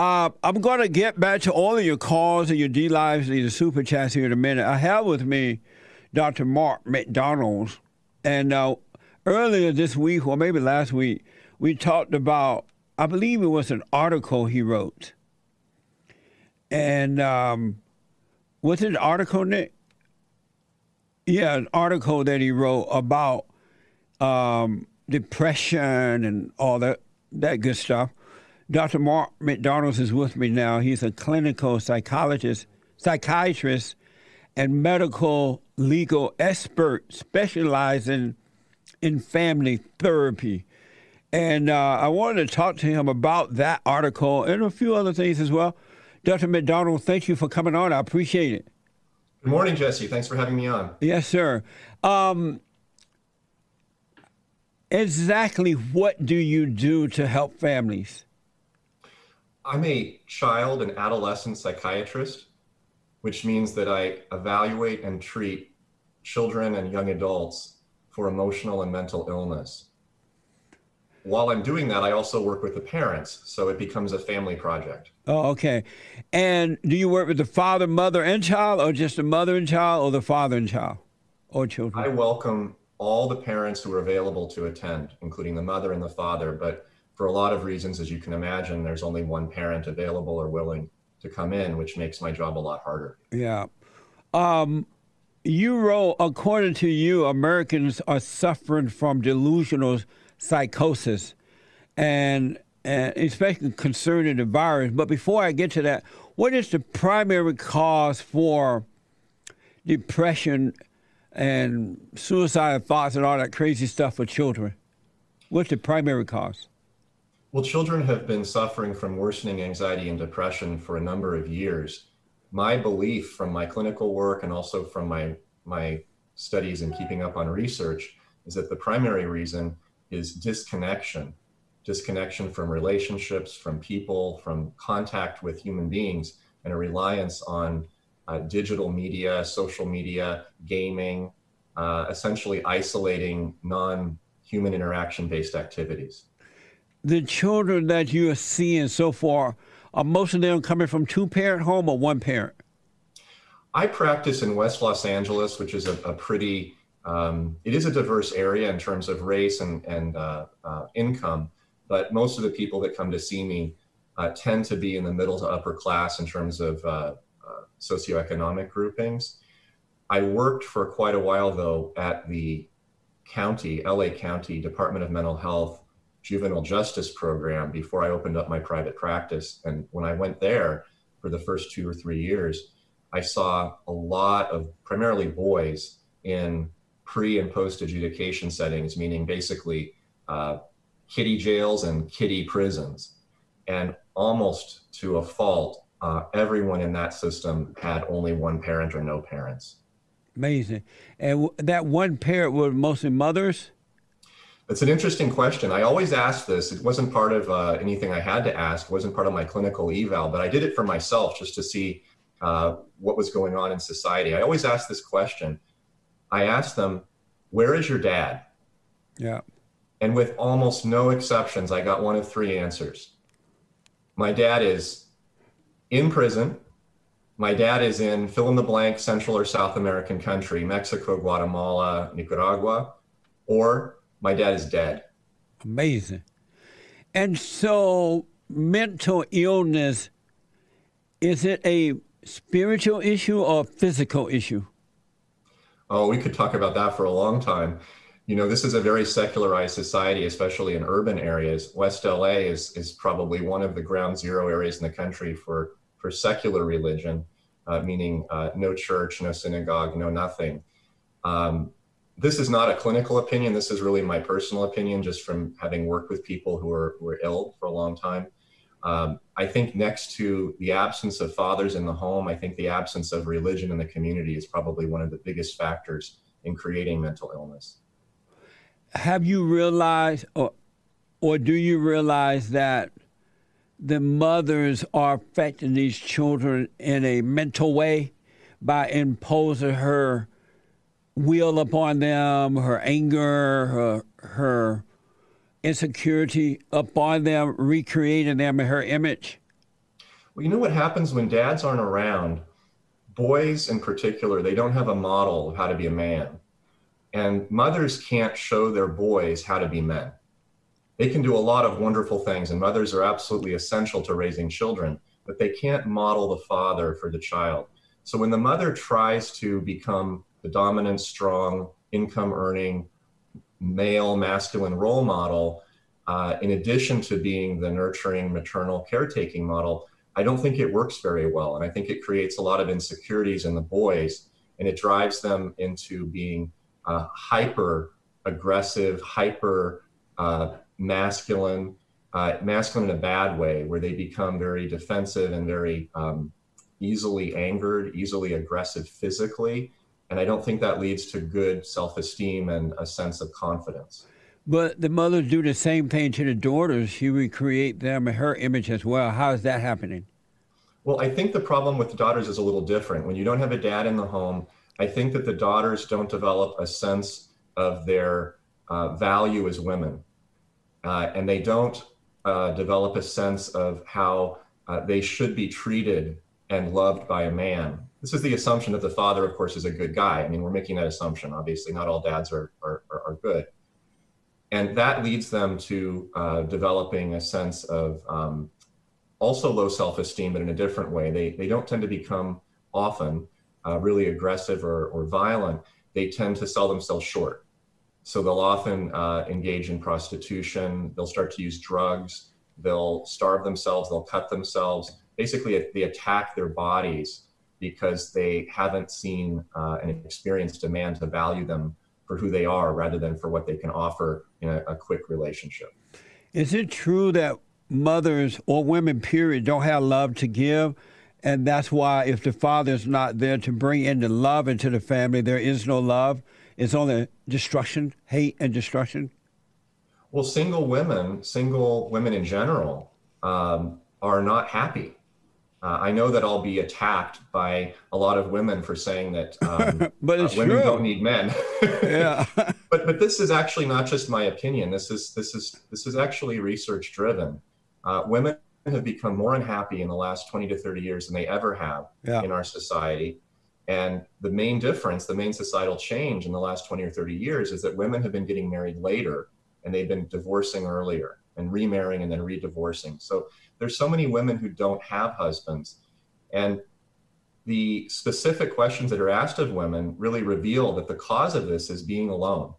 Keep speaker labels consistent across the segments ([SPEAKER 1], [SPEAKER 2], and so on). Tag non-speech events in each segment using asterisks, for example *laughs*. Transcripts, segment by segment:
[SPEAKER 1] Uh, I'm going to get back to all of your calls and your DLives and your super chats here in a minute. I have with me Dr. Mark McDonald's, and uh, earlier this week, or maybe last week, we talked about. I believe it was an article he wrote, and um, was it an article, Nick? Yeah, an article that he wrote about um, depression and all that that good stuff. Dr. Mark McDonald is with me now. He's a clinical psychologist, psychiatrist, and medical legal expert specializing in family therapy. And uh, I wanted to talk to him about that article and a few other things as well. Dr. McDonald, thank you for coming on. I appreciate it.
[SPEAKER 2] Good morning, Jesse. Thanks for having me on.
[SPEAKER 1] Yes, sir. Um, exactly what do you do to help families?
[SPEAKER 2] I'm a child and adolescent psychiatrist, which means that I evaluate and treat children and young adults for emotional and mental illness. While I'm doing that, I also work with the parents, so it becomes a family project.
[SPEAKER 1] Oh, okay. And do you work with the father, mother, and child, or just the mother and child, or the father and child, or children?
[SPEAKER 2] I welcome all the parents who are available to attend, including the mother and the father. But for a lot of reasons, as you can imagine, there's only one parent available or willing to come in, which makes my job a lot harder.
[SPEAKER 1] Yeah. Um, you wrote, according to you, Americans are suffering from delusional psychosis, and, and especially concerning the virus. But before I get to that, what is the primary cause for depression and suicidal thoughts and all that crazy stuff for children? What's the primary cause?
[SPEAKER 2] Well, children have been suffering from worsening anxiety and depression for a number of years. My belief from my clinical work and also from my, my studies and keeping up on research is that the primary reason is disconnection disconnection from relationships, from people, from contact with human beings, and a reliance on uh, digital media, social media, gaming, uh, essentially isolating non human interaction based activities
[SPEAKER 1] the children that you are seeing so far, are most of them coming from two parent home or one parent?
[SPEAKER 2] I practice in West Los Angeles, which is a, a pretty, um, it is a diverse area in terms of race and, and uh, uh, income, but most of the people that come to see me uh, tend to be in the middle to upper class in terms of uh, uh, socioeconomic groupings. I worked for quite a while, though, at the county, LA County Department of Mental Health juvenile justice program before I opened up my private practice. And when I went there for the first two or three years, I saw a lot of primarily boys in pre and post adjudication settings, meaning basically uh, kiddie jails and kiddie prisons. And almost to a fault, uh, everyone in that system had only one parent or no parents.
[SPEAKER 1] Amazing. And that one parent were mostly mothers?
[SPEAKER 2] It's an interesting question. I always ask this. It wasn't part of uh, anything I had to ask. It wasn't part of my clinical eval, but I did it for myself just to see uh, what was going on in society. I always ask this question. I ask them, "Where is your dad?"
[SPEAKER 1] Yeah.
[SPEAKER 2] And with almost no exceptions, I got one of three answers. My dad is in prison. My dad is in fill in the blank Central or South American country, Mexico, Guatemala, Nicaragua, or my dad is dead.
[SPEAKER 1] Amazing. And so, mental illness is it a spiritual issue or physical issue?
[SPEAKER 2] Oh, we could talk about that for a long time. You know, this is a very secularized society, especially in urban areas. West LA is, is probably one of the ground zero areas in the country for, for secular religion, uh, meaning uh, no church, no synagogue, no nothing. Um, this is not a clinical opinion. This is really my personal opinion, just from having worked with people who are, ill for a long time. Um, I think next to the absence of fathers in the home, I think the absence of religion in the community is probably one of the biggest factors in creating mental illness.
[SPEAKER 1] Have you realized, or, or do you realize that the mothers are affecting these children in a mental way by imposing her will upon them, her anger, her, her insecurity upon them, recreating them in her image?
[SPEAKER 2] Well, you know what happens when dads aren't around? Boys, in particular, they don't have a model of how to be a man. And mothers can't show their boys how to be men. They can do a lot of wonderful things, and mothers are absolutely essential to raising children, but they can't model the father for the child. So when the mother tries to become the dominant, strong, income earning, male, masculine role model, uh, in addition to being the nurturing, maternal, caretaking model, I don't think it works very well. And I think it creates a lot of insecurities in the boys and it drives them into being uh, hyper aggressive, hyper uh, masculine, uh, masculine in a bad way, where they become very defensive and very um, easily angered, easily aggressive physically. And I don't think that leads to good self esteem and a sense of confidence.
[SPEAKER 1] But the mothers do the same thing to the daughters. She recreate them in her image as well. How is that happening?
[SPEAKER 2] Well, I think the problem with the daughters is a little different. When you don't have a dad in the home, I think that the daughters don't develop a sense of their uh, value as women. Uh, and they don't uh, develop a sense of how uh, they should be treated and loved by a man. This is the assumption that the father, of course, is a good guy. I mean, we're making that assumption. Obviously, not all dads are, are, are good. And that leads them to uh, developing a sense of um, also low self esteem, but in a different way. They, they don't tend to become often uh, really aggressive or, or violent. They tend to sell themselves short. So they'll often uh, engage in prostitution, they'll start to use drugs, they'll starve themselves, they'll cut themselves. Basically, they attack their bodies because they haven't seen uh, and experienced a man to value them for who they are rather than for what they can offer in a, a quick relationship.
[SPEAKER 1] Is it true that mothers or women, period, don't have love to give? And that's why if the father is not there to bring in the love into the family, there is no love. It's only destruction, hate, and destruction.
[SPEAKER 2] Well, single women, single women in general, um, are not happy uh, I know that I'll be attacked by a lot of women for saying that *laughs* um,
[SPEAKER 1] but uh,
[SPEAKER 2] women
[SPEAKER 1] true.
[SPEAKER 2] don't need men.
[SPEAKER 1] yeah. *laughs* *laughs*
[SPEAKER 2] but but this is actually not just my opinion. This is this is this is actually research driven. Uh, women have become more unhappy in the last 20 to 30 years than they ever have yeah. in our society. And the main difference, the main societal change in the last 20 or 30 years is that women have been getting married later and they've been divorcing earlier and remarrying and then re-divorcing. So there's so many women who don't have husbands. And the specific questions that are asked of women really reveal that the cause of this is being alone.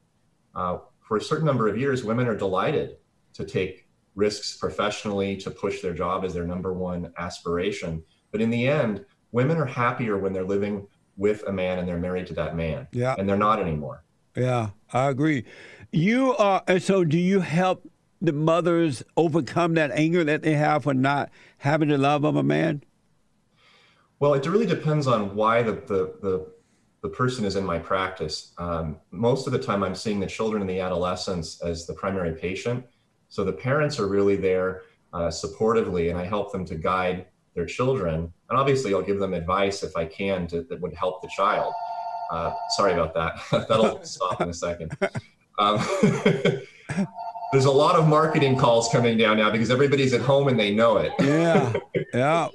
[SPEAKER 2] Uh, for a certain number of years, women are delighted to take risks professionally, to push their job as their number one aspiration. But in the end, women are happier when they're living with a man and they're married to that man.
[SPEAKER 1] Yeah.
[SPEAKER 2] And they're not anymore.
[SPEAKER 1] Yeah, I agree. You are, and so do you help the mothers overcome that anger that they have for not having the love of a man?
[SPEAKER 2] Well, it really depends on why the, the, the, the person is in my practice. Um, most of the time, I'm seeing the children and the adolescents as the primary patient. So the parents are really there uh, supportively, and I help them to guide their children. And obviously, I'll give them advice if I can to, that would help the child. Uh, sorry about that. *laughs* That'll stop in a second. Um, *laughs* there's a lot of marketing calls coming down now because everybody's at home and they know it.
[SPEAKER 1] yeah, *laughs* yeah.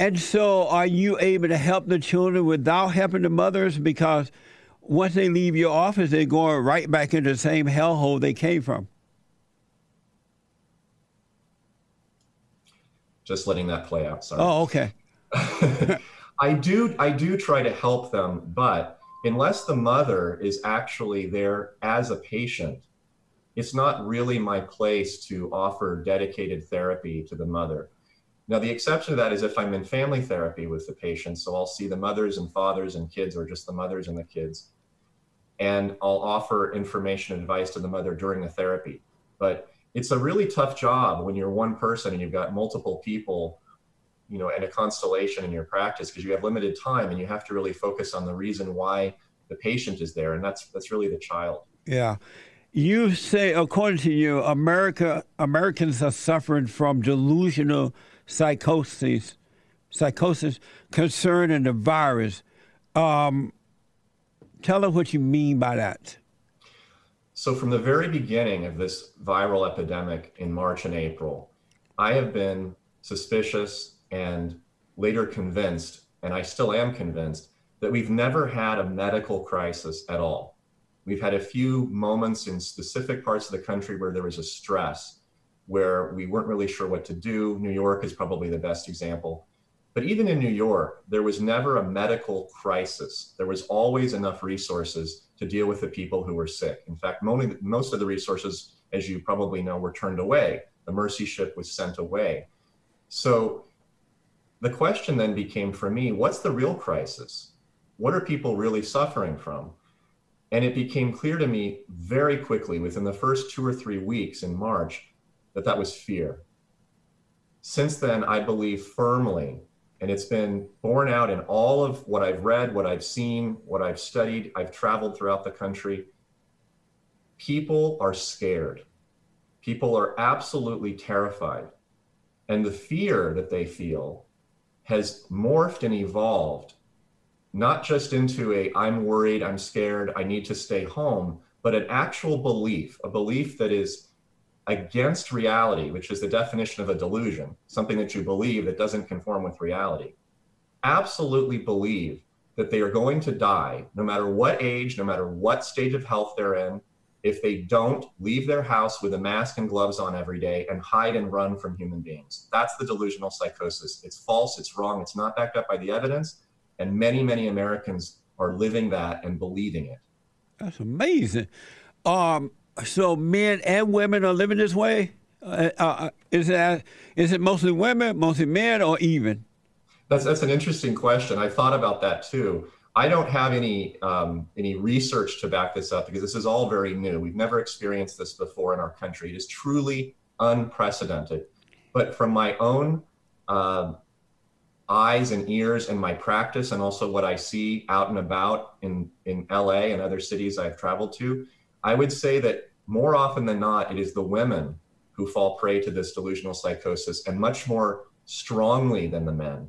[SPEAKER 1] And so, are you able to help the children without helping the mothers? Because once they leave your office, they're going right back into the same hellhole they came from.
[SPEAKER 2] Just letting that play out. Sorry.
[SPEAKER 1] Oh, okay. *laughs*
[SPEAKER 2] I do. I do try to help them, but unless the mother is actually there as a patient it's not really my place to offer dedicated therapy to the mother. Now, the exception to that is if I'm in family therapy with the patient. So I'll see the mothers and fathers and kids, or just the mothers and the kids. And I'll offer information and advice to the mother during the therapy. But it's a really tough job when you're one person and you've got multiple people, you know, and a constellation in your practice because you have limited time and you have to really focus on the reason why the patient is there. And that's that's really the child.
[SPEAKER 1] Yeah. You say, according to you, America Americans are suffering from delusional psychosis, psychosis concerning the virus. Um, tell us what you mean by that.
[SPEAKER 2] So, from the very beginning of this viral epidemic in March and April, I have been suspicious and later convinced, and I still am convinced, that we've never had a medical crisis at all. We've had a few moments in specific parts of the country where there was a stress, where we weren't really sure what to do. New York is probably the best example. But even in New York, there was never a medical crisis. There was always enough resources to deal with the people who were sick. In fact, most of the resources, as you probably know, were turned away. The Mercy ship was sent away. So the question then became for me what's the real crisis? What are people really suffering from? And it became clear to me very quickly within the first two or three weeks in March that that was fear. Since then, I believe firmly and it's been borne out in all of what I've read, what I've seen, what I've studied. I've traveled throughout the country. People are scared. People are absolutely terrified. And the fear that they feel has morphed and evolved, not just into a I'm worried, I'm scared, I need to stay home, but an actual belief, a belief that is against reality, which is the definition of a delusion, something that you believe that doesn't conform with reality, absolutely believe that they are going to die, no matter what age, no matter what stage of health they're in, if they don't leave their house with a mask and gloves on every day and hide and run from human beings. That's the delusional psychosis. It's false, it's wrong, it's not backed up by the evidence. And many, many Americans are living that and believing it.
[SPEAKER 1] That's amazing. Um, so men and women are living this way? Uh, uh, is it is it mostly women, mostly men, or even?
[SPEAKER 2] That's that's an interesting question. I thought about that too. I don't have any um, any research to back this up because this is all very new. We've never experienced this before in our country. It is truly unprecedented. But from my own uh, eyes and ears and my practice, and also what I see out and about in in LA and other cities I've traveled to, I would say that more often than not, it is the women who fall prey to this delusional psychosis and much more strongly than the men.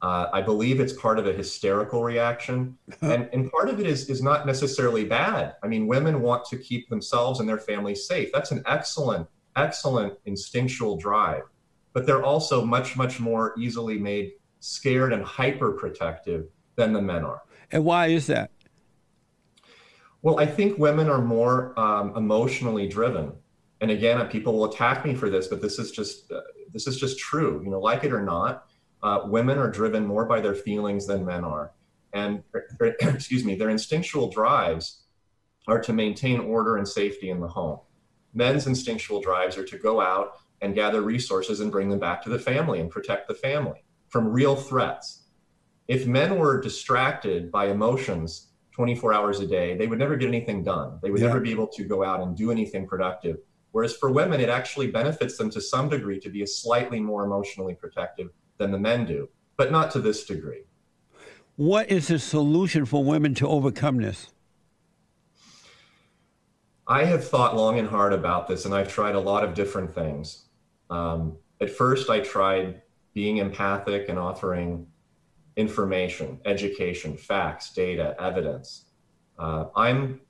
[SPEAKER 2] Uh, I believe it's part of a hysterical reaction. *laughs* and, and part of it is, is not necessarily bad. I mean, women want to keep themselves and their families safe. That's an excellent, excellent instinctual drive. But they're also much, much more easily made scared and hyper protective than the men are.
[SPEAKER 1] And why is that?
[SPEAKER 2] Well, I think women are more um, emotionally driven. And again, people will attack me for this, but this is just uh, this is just true. You know, like it or not, uh, women are driven more by their feelings than men are. And *clears throat* excuse me, their instinctual drives are to maintain order and safety in the home. Men's instinctual drives are to go out and gather resources and bring them back to the family and protect the family from real threats. If men were distracted by emotions 24 hours a day, they would never get anything done. They would yeah. never be able to go out and do anything productive. Whereas for women, it actually benefits them to some degree to be a slightly more emotionally protective than the men do, but not to this degree.
[SPEAKER 1] What is the solution for women to overcome this?
[SPEAKER 2] I have thought long and hard about this, and I've tried a lot of different things. Um, at first, I tried being empathic and offering information, education, facts, data, evidence. Uh, I'm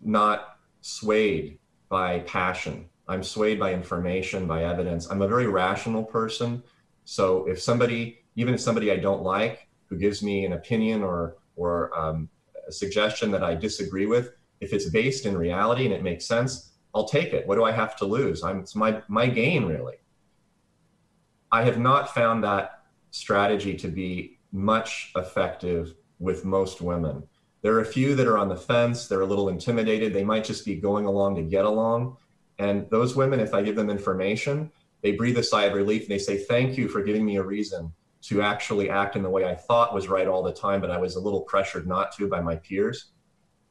[SPEAKER 2] not swayed by passion. I'm swayed by information, by evidence. I'm a very rational person. So if somebody, even if somebody I don't like, who gives me an opinion or or um, a suggestion that I disagree with, if it's based in reality and it makes sense, I'll take it. What do I have to lose? I'm, it's my my gain really. I have not found that strategy to be much effective with most women. There are a few that are on the fence, they're a little intimidated, they might just be going along to get along. And those women, if I give them information, they breathe a sigh of relief and they say, Thank you for giving me a reason to actually act in the way I thought was right all the time, but I was a little pressured not to by my peers.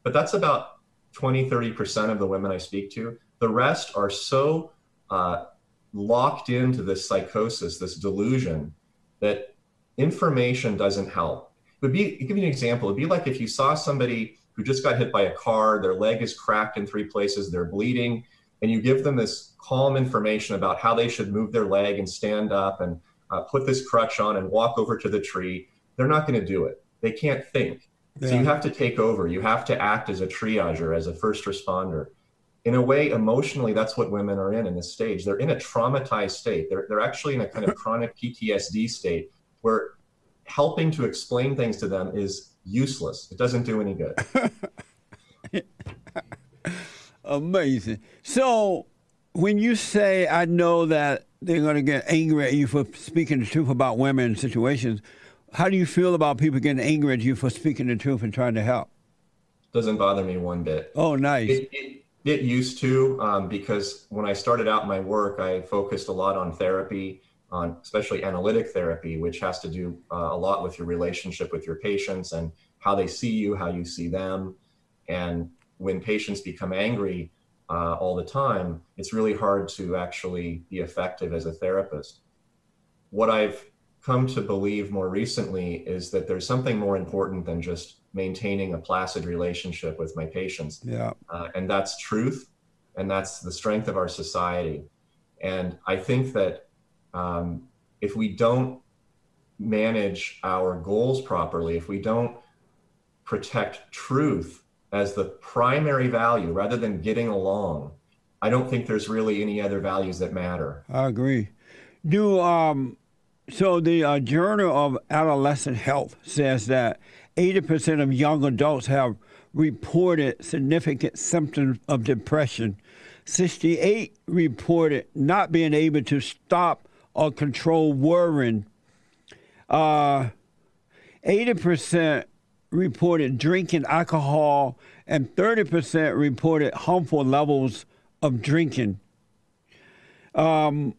[SPEAKER 2] But that's about 20, 30% of the women I speak to. The rest are so uh, locked into this psychosis, this delusion, that information doesn't help. It would be, give you an example. It'd be like if you saw somebody who just got hit by a car, their leg is cracked in three places, they're bleeding, and you give them this calm information about how they should move their leg and stand up and uh, put this crutch on and walk over to the tree. They're not going to do it. They can't think. Yeah. So you have to take over. You have to act as a triager, as a first responder. In a way, emotionally, that's what women are in in this stage. They're in a traumatized state. They're, they're actually in a kind of *laughs* chronic PTSD state where helping to explain things to them is useless. It doesn't do any good. *laughs*
[SPEAKER 1] Amazing. So, when you say, I know that they're going to get angry at you for speaking the truth about women situations, how do you feel about people getting angry at you for speaking the truth and trying to help?
[SPEAKER 2] Doesn't bother me one bit.
[SPEAKER 1] Oh, nice.
[SPEAKER 2] It, it, it used to um, because when I started out my work, I focused a lot on therapy, on especially analytic therapy, which has to do uh, a lot with your relationship with your patients and how they see you, how you see them. And when patients become angry uh, all the time, it's really hard to actually be effective as a therapist. What I've come to believe more recently is that there's something more important than just maintaining a placid relationship with my patients.
[SPEAKER 1] Yeah.
[SPEAKER 2] Uh, and that's truth, and that's the strength of our society. And I think that um, if we don't manage our goals properly, if we don't protect truth as the primary value rather than getting along, I don't think there's really any other values that matter.
[SPEAKER 1] I agree. Do um, so the uh, Journal of Adolescent Health says that 80% of young adults have reported significant symptoms of depression. 68 reported not being able to stop or control worrying. Uh, 80% reported drinking alcohol, and 30% reported harmful levels of drinking. Um,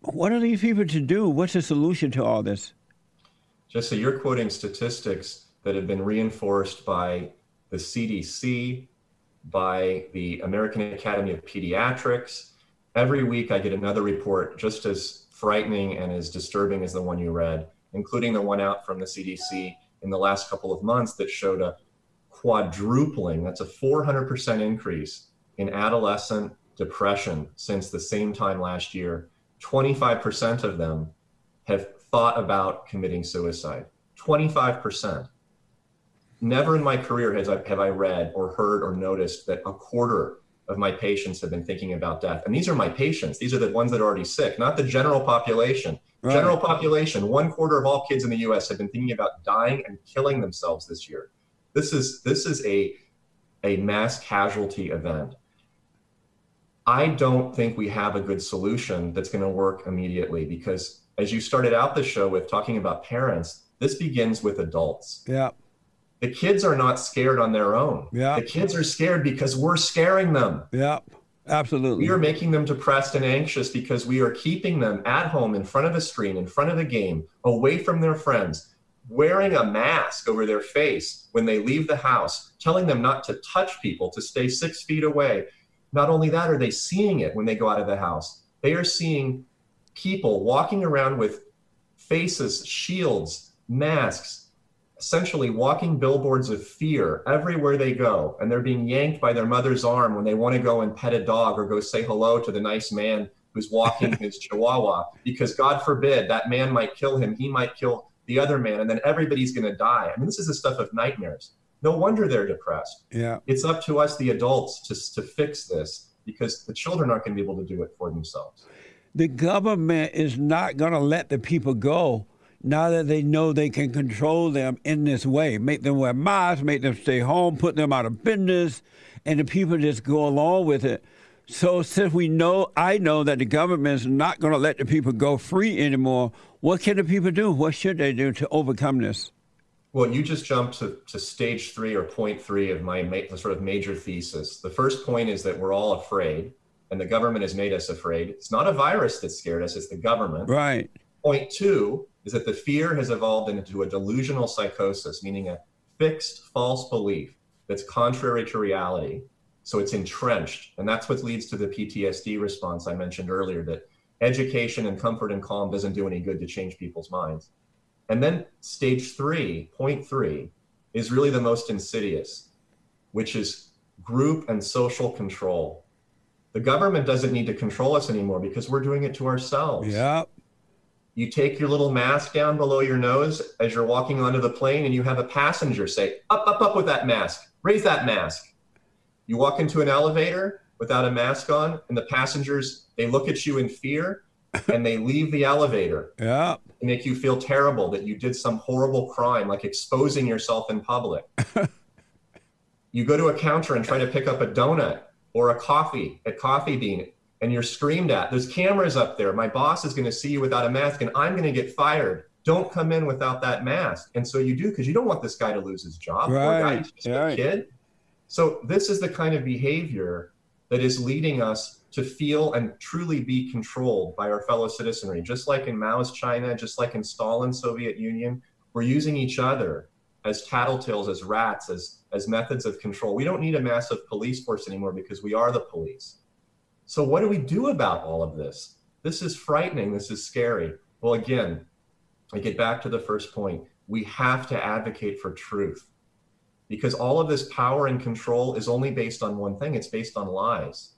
[SPEAKER 1] what are these people to do? What's the solution to all this?
[SPEAKER 2] Just so you're quoting statistics that have been reinforced by the CDC, by the American Academy of Pediatrics. Every week I get another report just as frightening and as disturbing as the one you read, including the one out from the CDC in the last couple of months that showed a quadrupling, that's a 400% increase in adolescent depression since the same time last year 25% of them have thought about committing suicide. 25%. Never in my career has I, have I read or heard or noticed that a quarter of my patients have been thinking about death. And these are my patients. These are the ones that are already sick, not the general population. Right. General population, one quarter of all kids in the US have been thinking about dying and killing themselves this year. This is this is a a mass casualty event. I don't think we have a good solution that's going to work immediately because as you started out the show with talking about parents, this begins with adults.
[SPEAKER 1] Yeah.
[SPEAKER 2] The kids are not scared on their own.
[SPEAKER 1] Yeah.
[SPEAKER 2] The kids are scared because we're scaring them.
[SPEAKER 1] Yeah. Absolutely.
[SPEAKER 2] We are making them depressed and anxious because we are keeping them at home in front of a screen, in front of a game, away from their friends, wearing a mask over their face when they leave the house, telling them not to touch people, to stay six feet away, not only that, are they seeing it when they go out of the house? They are seeing people walking around with faces, shields, masks, essentially walking billboards of fear everywhere they go. And they're being yanked by their mother's arm when they want to go and pet a dog or go say hello to the nice man who's walking *laughs* his chihuahua because God forbid that man might kill him. He might kill the other man, and then everybody's going to die. I mean, this is the stuff of nightmares. No wonder they're depressed.
[SPEAKER 1] Yeah.
[SPEAKER 2] It's up to us, the adults, to, to fix this because the children aren't going to be able to do it for themselves.
[SPEAKER 1] The government is not going to let the people go now that they know they can control them in this way. Make them wear masks, make them stay home, put them out of business, and the people just go along with it. So since we know, I know that the government is not going to let the people go free anymore, what can the people do? What should they do to overcome this?
[SPEAKER 2] Well, you just jumped to, to stage three or point three of my ma- sort of major thesis. The first point is that we're all afraid, and the government has made us afraid. It's not a virus that scared us, it's the government.
[SPEAKER 1] Right.
[SPEAKER 2] Point two is that the fear has evolved into a delusional psychosis, meaning a fixed false belief that's contrary to reality. So it's entrenched. And that's what leads to the PTSD response I mentioned earlier that education and comfort and calm doesn't do any good to change people's minds. And then stage three, point three, is really the most insidious, which is group and social control. The government doesn't need to control us anymore because we're doing it to ourselves.
[SPEAKER 1] Yeah.
[SPEAKER 2] You take your little mask down below your nose as you're walking onto the plane, and you have a passenger say, Up, up, up with that mask, raise that mask. You walk into an elevator without a mask on, and the passengers they look at you in fear, *laughs* and they leave the elevator.
[SPEAKER 1] Yeah.
[SPEAKER 2] To make you feel terrible that you did some horrible crime, like exposing yourself in public. *laughs* you go to a counter and try to pick up a donut or a coffee at Coffee Bean, and you're screamed at. There's cameras up there. My boss is going to see you without a mask, and I'm going to get fired. Don't come in without that mask. And so you do because you don't want this guy to lose his job. Poor guy, he's just
[SPEAKER 1] Right.
[SPEAKER 2] a kid. So this is the kind of behavior that is leading us to feel and truly be controlled by our fellow citizenry. Just like in Mao's China, just like in Stalin's Soviet Union, we're using each other as tattletales, as rats, as, as methods of control. We don't need a massive police force anymore because we are the police. So what do we do about all of this? This is frightening. This is scary. Well, again, I get back to the first point. We have to advocate for truth because all of this power and control is only based on one thing it's based on lies.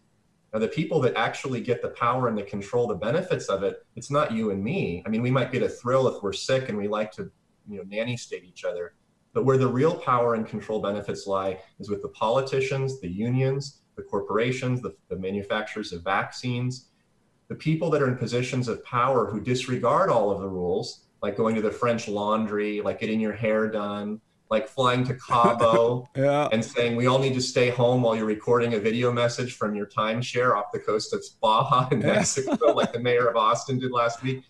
[SPEAKER 2] Now, the people that actually get the power and the control, the benefits of it, it's not you and me. I mean, we might get a thrill if we're sick and we like to, you know, nanny state each other. But where the real power and control benefits lie is with the politicians, the unions, the corporations, the, the manufacturers of vaccines, the people that are in positions of power who disregard all of the rules, like going to the French laundry, like getting your hair done, like flying to Cabo *laughs*
[SPEAKER 1] Yeah.
[SPEAKER 2] and saying we all need to stay home while you're recording a video message from your timeshare off the coast of Baja in. Mexico, *laughs* like the mayor of Austin did last week.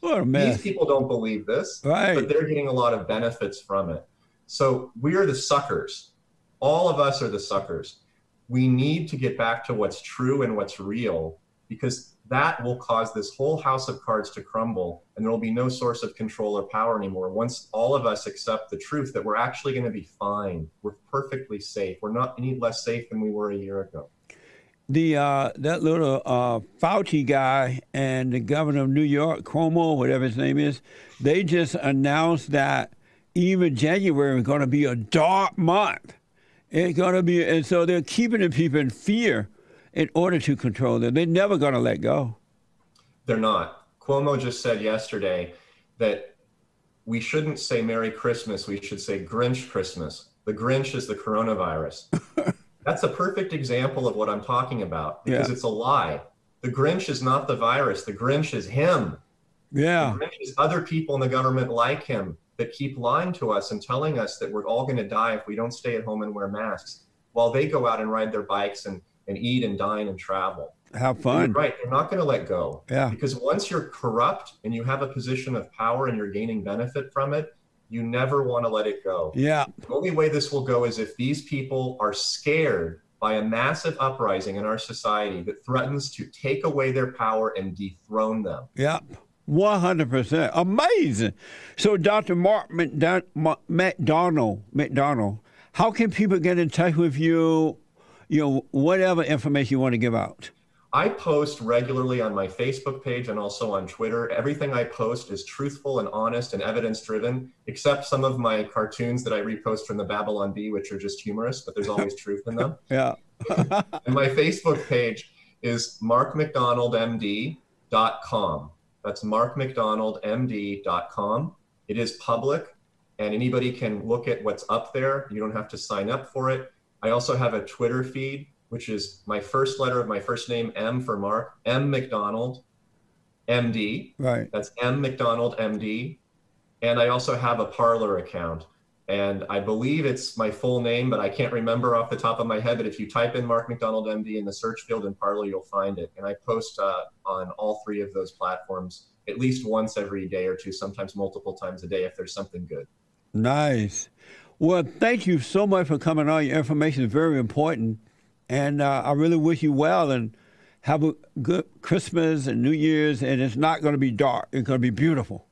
[SPEAKER 2] These people don't believe this, but they're getting a lot of benefits from it. So we are the suckers. All of us are the suckers. We need to get back to what's true and what's real because that will cause this whole house of cards to crumble and there will be no source of control or power anymore once all of us accept the truth that we're actually going to be fine we're perfectly safe we're not any less safe than we were a year ago
[SPEAKER 1] The uh, that little uh, Fauci guy and the governor of New York, Cuomo, whatever his name is, they just announced that even January is going to be a dark month. It's going to be, and so they're keeping the people in fear in order to control them. They're never going to let go.
[SPEAKER 2] They're not. Cuomo just said yesterday that we shouldn't say Merry Christmas. We should say Grinch Christmas. The Grinch is the coronavirus. *laughs* That's a perfect example of what I'm talking about because
[SPEAKER 1] Yeah.
[SPEAKER 2] it's a lie. The Grinch is not the virus. The Grinch is him.
[SPEAKER 1] Yeah,
[SPEAKER 2] The Grinch is other people in the government like him that keep lying to us and telling us that we're all going to die if we don't stay at home and wear masks while they go out and ride their bikes and, and eat and dine and travel.
[SPEAKER 1] have
[SPEAKER 2] You're
[SPEAKER 1] fun.
[SPEAKER 2] right. They're not going to let go.
[SPEAKER 1] Yeah.
[SPEAKER 2] Because once you're corrupt and you have a position of power and you're gaining benefit from it, you never want to let it go.
[SPEAKER 1] Yeah,
[SPEAKER 2] The only way this will go is if these people are scared by a massive uprising in our society that threatens to take away their power and dethrone them.
[SPEAKER 1] yeah. 100%. Amazing. So, Dr. Mark McDon- McDonald, McDonald, how can people get in touch with you? You know, whatever information you want to give out.
[SPEAKER 2] I post regularly on my Facebook page and also on Twitter. Everything I post is truthful and honest and evidence driven, except some of my cartoons that I repost from the Babylon Bee, which are just humorous, but there's always *laughs* truth in them.
[SPEAKER 1] Yeah. *laughs*
[SPEAKER 2] And my Facebook page is markmcdonaldmd.com. That's markmcdonaldmd.com. It is public and anybody can look at what's up there. You don't have to sign up for it. I also have a Twitter feed, which is my first letter of my first name, M for Mark, M McDonald, MD.
[SPEAKER 1] Right.
[SPEAKER 2] That's M McDonald MD. And I also have a Parler account. And I believe it's my full name, but I can't remember off the top of my head. But if you type in Mark McDonald MD in the search field in Parler, you'll find it. And I post uh, on all three of those platforms at least once every day or two, sometimes multiple times a day if there's something good.
[SPEAKER 1] Nice. Well, thank you so much for coming on. Your information is very important. And uh, I really wish you well and have a good Christmas and New Year's. And it's not going to be dark, it's going to be beautiful.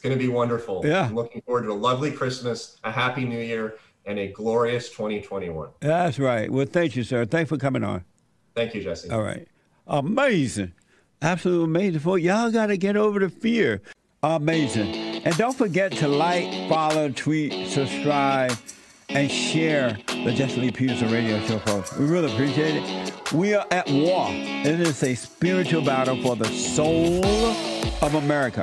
[SPEAKER 2] It's going to be wonderful.
[SPEAKER 1] Yeah.
[SPEAKER 2] I'm looking forward to a lovely Christmas, a happy new year, and a glorious 2021.
[SPEAKER 1] That's right. Well, thank you, sir. Thanks for coming on.
[SPEAKER 2] Thank you, Jesse.
[SPEAKER 1] All right. Amazing. Absolutely amazing. Folks, y'all got to get over the fear. Amazing. And don't forget to like, follow, tweet, subscribe, and share the Jesse Lee Peterson radio show, folks. We really appreciate it. We are at war. It is a spiritual battle for the soul of America.